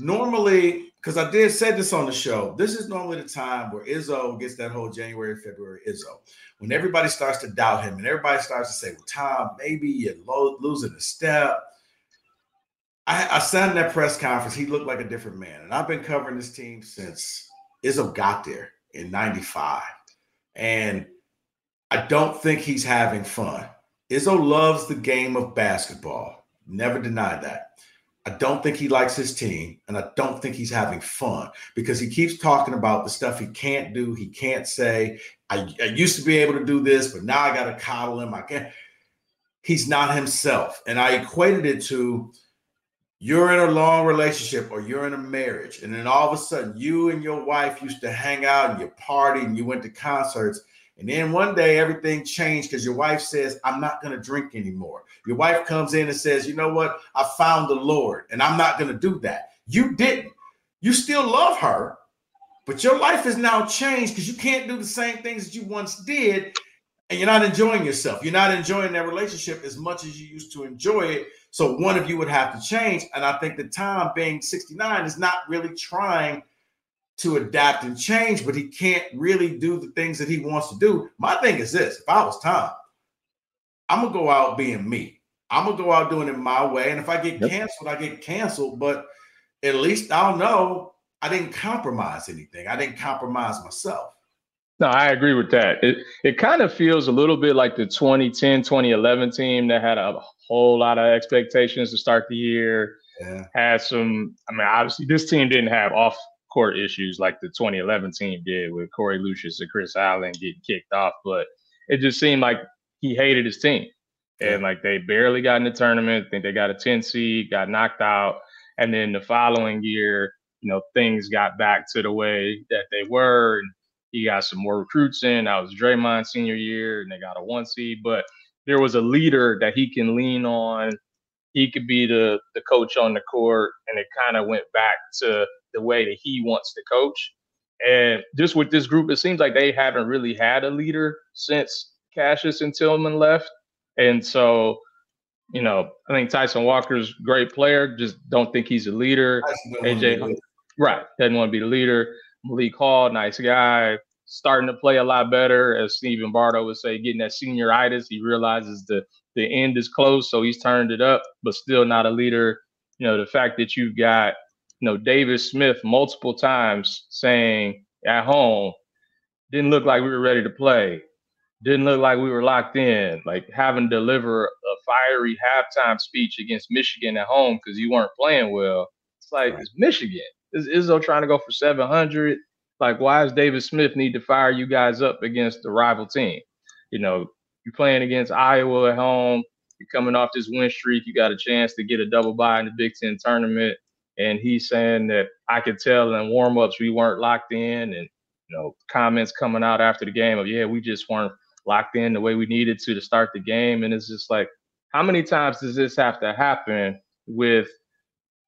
Normally, because I did say this on the show, this is normally the time where Izzo gets that whole January, February Izzo. When everybody starts to doubt him and everybody starts to say, well, Tom, maybe you're lo- losing a step. I, I sat in that press conference. He looked like a different man. And I've been covering this team since Izzo got there in 95. And I don't think he's having fun. Izzo loves the game of basketball. Never denied that. I don't think he likes his team, and I don't think he's having fun because he keeps talking about the stuff he can't do, he can't say. I, I used to be able to do this, but now I got to coddle him. I can't. He's not himself, and I equated it to you're in a long relationship or you're in a marriage, and then all of a sudden you and your wife used to hang out and you party and you went to concerts, and then one day everything changed because your wife says, I'm not going to drink anymore. Your wife comes in and says, You know what? I found the Lord and I'm not going to do that. You didn't. You still love her, but your life has now changed because you can't do the same things that you once did. And you're not enjoying yourself. You're not enjoying that relationship as much as you used to enjoy it. So one of you would have to change. And I think that Tom, being 69, is not really trying to adapt and change, but he can't really do the things that he wants to do. My thing is this if I was Tom, I'm gonna go out being me. I'm gonna go out doing it my way. And if I get yep. canceled, I get canceled. But at least I'll know I didn't compromise anything. I didn't compromise myself. No, I agree with that. It it kind of feels a little bit like the 2010, 2011 team that had a whole lot of expectations to start the year. Yeah. Had some, I mean, obviously this team didn't have off court issues like the 2011 team did with Korie Lucious and Chris Allen getting kicked off. But it just seemed like he hated his team. And like they barely got in the tournament. I think they got a 10 seed, got knocked out. And then the following year, you know, things got back to the way that they were. And he got some more recruits in. That was Draymond senior year, and they got a one seed. But there was a leader that he can lean on. He could be the the coach on the court, and it kind of went back to the way that he wants to coach. And just with this group, it seems like they haven't really had a leader since Cassius and Tillman left. And so, you know, I think Tyson Walker's great player, just don't think he's a leader. AJ, right, doesn't want to be the leader. Malik Hall, nice guy, starting to play a lot better. As Stephen Bardo would say, getting that senioritis. He realizes the the end is close, so he's turned it up, but still not a leader. You know, the fact that you've got you know, Davis Smith multiple times saying at home, didn't look like we were ready to play. Didn't look like we were locked in. Like having to deliver a fiery halftime speech against Michigan at home because you weren't playing well. It's like right. it's Michigan. Is Izzo trying to go for 700? Like, why does David Smith need to fire you guys up against the rival team? You know, you're playing against Iowa at home. You're coming off this win streak. You got a chance to get a double bye in the Big Ten tournament and he's saying that I could tell in warmups we weren't locked in, and you know comments coming out after the game of yeah we just weren't locked in the way we needed to to start the game, and it's just like how many times does this have to happen with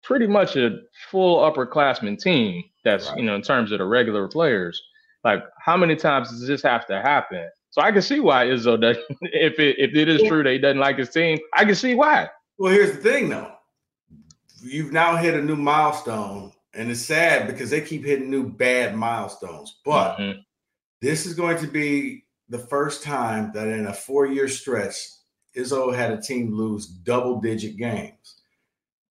pretty much a full upperclassman team that's right. you know in terms of the regular players? Like how many times does this have to happen? So i can see why izzo does if it if it is true that he doesn't like his team i can see why. Well here's the thing though you've now hit a new milestone, and it's sad because they keep hitting new bad milestones. But mm-hmm. this is going to be the first time that in a four-year stretch Izzo had a team lose double digit games.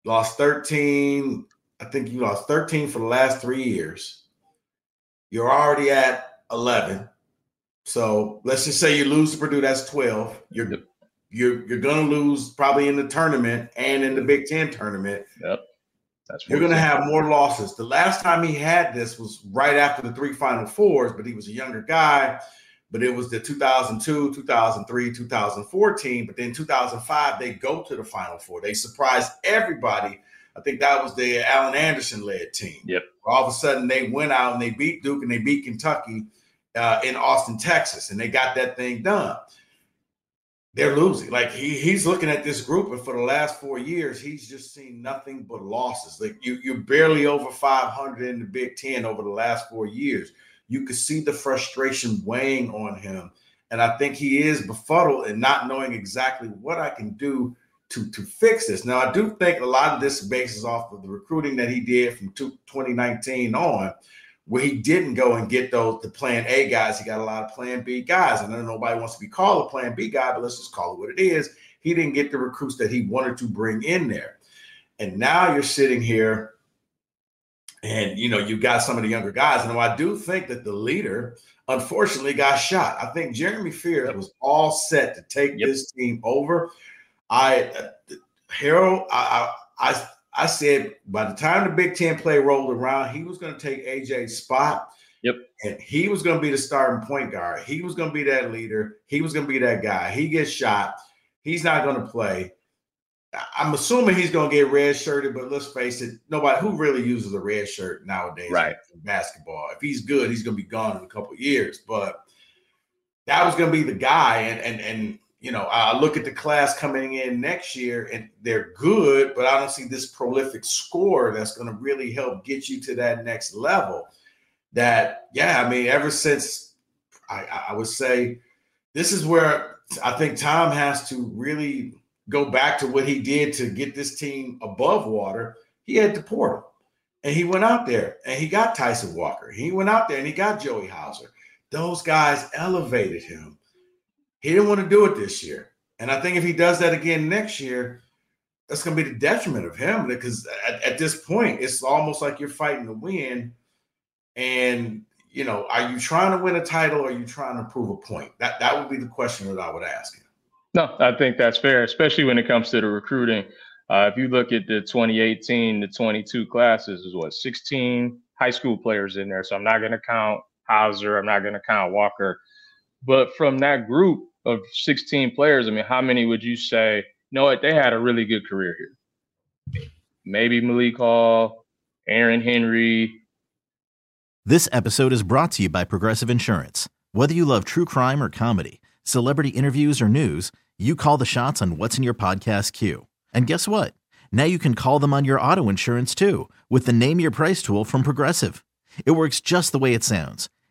Lost 13. I think you lost 13 for the last three years. You're already at 11. So let's just say you lose to Purdue, that's 12. You're you're you're gonna lose probably in the tournament and in the Big Ten tournament. Yep. That's you're gonna have more losses. The last time he had this was right after the three final fours, but he was a younger guy. But it was the 2002, 2003, 2014. But then 2005, they go to the final four. They surprised everybody. I think that was the Alan Anderson led team. Yep. All of a sudden, they went out and they beat Duke and they beat Kentucky uh, in Austin, Texas, and they got that thing done they're losing. Like he he's looking at this group, and for the last four years, he's just seen nothing but losses. Like you, you're barely over 500 in the Big Ten over the last four years. You could see the frustration weighing on him, and I think he is befuddled and not knowing exactly what I can do to to fix this. Now, I do think a lot of this bases off of the recruiting that he did from 2019 on where he didn't go and get those the plan A guys. He got a lot of plan B guys. And I know nobody wants to be called a plan B guy, but let's just call it what it is. He didn't get the recruits that he wanted to bring in there. And now you're sitting here and you know you got some of the younger guys. And I do think that the leader unfortunately got shot. I think Jeremy Fears was all set to take yep. this team over. I uh, Harold, I, I I I said by the time the Big Ten play rolled around, he was going to take AJ's spot. Yep. And he was going to be the starting point guard. He was going to be that leader. He was going to be that guy. He gets shot. He's not going to play. I'm assuming he's going to get red shirted, but let's face it, nobody who really uses a red shirt nowadays right. in basketball. If he's good, he's going to be gone in a couple years. But that was going to be the guy, and and and you know, I look at the class coming in next year and they're good, but I don't see this prolific score that's going to really help get you to that next level. That, yeah, I mean, ever since I, I would say this is where I think Tom has to really go back to what he did to get this team above water. He had the portal and he went out there and he got Tyson Walker. He went out there and he got Joey Hauser. Those guys elevated him he didn't want to do it this year. And I think if he does that again next year, that's going to be the detriment of him because at, at, this point, it's almost like you're fighting to win. And, you know, are you trying to win a title or are you trying to prove a point? That, that would be the question that I would ask him. No, I think that's fair, especially when it comes to the recruiting. Uh, if you look at the 2018 to 22 classes, is what 16 high school players in there. So I'm not going to count Hauser. I'm not going to count Walker. But from that group of 16 players, I mean, how many would you say, you know what, they had a really good career here? Maybe Malik Hall, Aaron Henry. This episode is brought to you by Progressive Insurance. Whether you love true crime or comedy, celebrity interviews or news, you call the shots on what's in your podcast queue. And guess what? Now you can call them on your auto insurance too with the Name Your Price tool from Progressive. It works just the way it sounds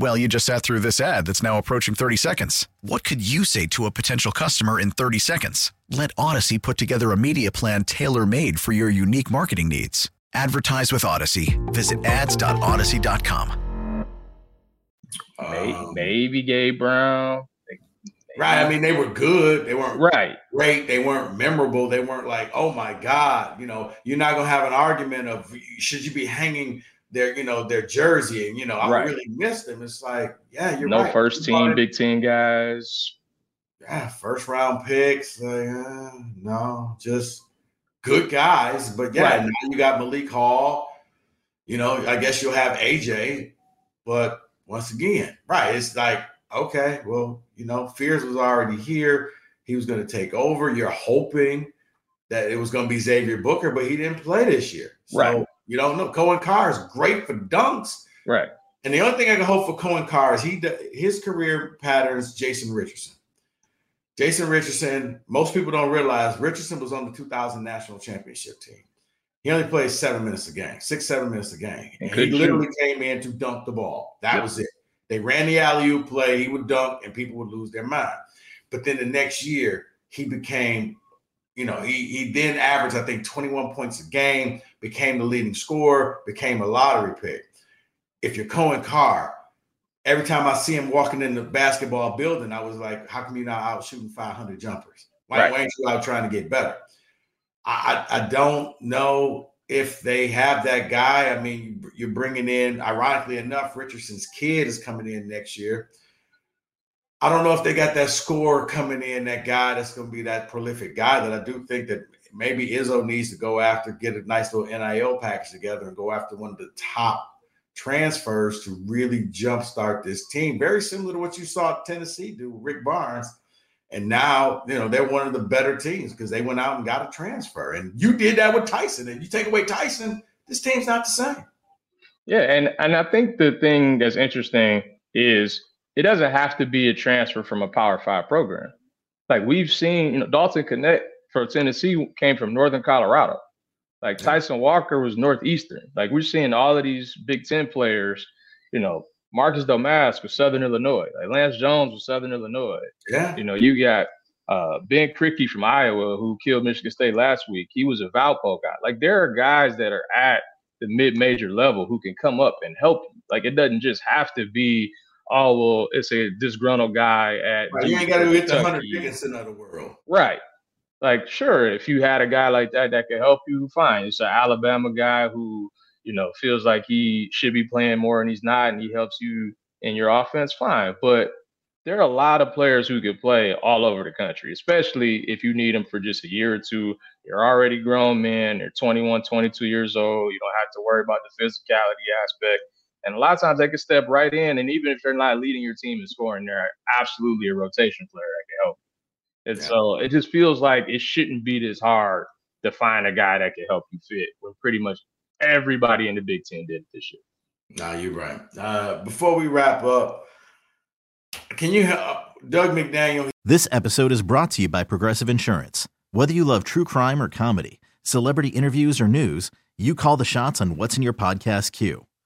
Well, you just sat through this ad that's now approaching 30 seconds. What could you say to a potential customer in 30 seconds? Let Audacy put together a media plan tailor made for your unique marketing needs. Advertise with Audacy. Visit ads.audacy.com. Um, maybe Gabe Brown. Right. I mean, they were good. They weren't right. Great. They weren't memorable. They weren't like, oh my God. You know, you're not gonna have an argument of should you be hanging their, you know, their jersey and you know, I right. really missed them. It's like, yeah, you're no right. first team, Big Ten guys. Yeah, first round picks. Like, uh, no, just good guys. But yeah, right. now you got Malik Hall. You know, I guess you'll have AJ, but once again, right? It's like, okay, well, you know, Fears was already here. He was going to take over. You're hoping that it was going to be Xavier Booker, but he didn't play this year. So right. You don't know. Coen Carr is great for dunks. Right. And the only thing I can hope for Coen Carr is he his career patterns Jason Richardson. Jason Richardson, most people don't realize Richardson was on the 2000 national championship team. He only played seven minutes a game, six, seven minutes a game. And he literally shoot. came in to dunk the ball. That yep. was it. They ran the alley oop play. He would dunk, and people would lose their mind. But then the next year, he became, you know, he he then averaged, I think, 21 points a game, became the leading scorer, became a lottery pick. If you're Coen Carr, every time I see him walking in the basketball building, I was like, how come you're not out shooting 500 jumpers? Why, right. why ain't you out trying to get better? I, I, I don't know if they have that guy. I mean, you're bringing in, ironically enough, Richardson's kid is coming in next year. I don't know if they got that score coming in, that guy that's going to be that prolific guy that I do think that maybe Izzo needs to go after, get a nice little NIL package together and go after one of the top transfers to really jumpstart this team. Very similar to what you saw Tennessee do with Rick Barnes and now, you know, they're one of the better teams because they went out and got a transfer. And you did that with Tyson. And you take away Tyson, this team's not the same. Yeah, and and I think the thing that's interesting is it doesn't have to be a transfer from a Power Five program. Like we've seen, you know, Dalton Knecht for Tennessee came from Northern Colorado. Like Tyson Walker was Northeastern. Like we're seeing all of these Big Ten players, you know, Marcus Domask was Southern Illinois. Like Lance Jones was Southern Illinois. Yeah. You know, you got uh, Ben Krikke from Iowa who killed Michigan State last week. He was a Valpo guy. Like there are guys that are at the mid-major level who can come up and help you. Like it doesn't just have to be, oh well, it's a disgruntled guy at. Right, you ain't got to get the Hunter Dickinson of the world. Right. Like sure, if you had a guy like that that could help you, fine. It's an Alabama guy who you know, feels like he should be playing more and he's not, and he helps you in your offense, fine. But there are a lot of players who could play all over the country, especially if you need them for just a year or two. You're already grown men, you're 21, 22 years old. You don't have to worry about the physicality aspect. And a lot of times they can step right in, and even if they're not leading your team in scoring, they're absolutely a rotation player that can help. And yeah. so it just feels like it shouldn't be this hard to find a guy that can help you fit when pretty much everybody in the Big Ten did this year. Nah, you're right. Uh, before we wrap up, can you help Doug McDaniel? This episode is brought to you by Progressive Insurance. Whether you love true crime or comedy, celebrity interviews or news, you call the shots on what's in your podcast queue.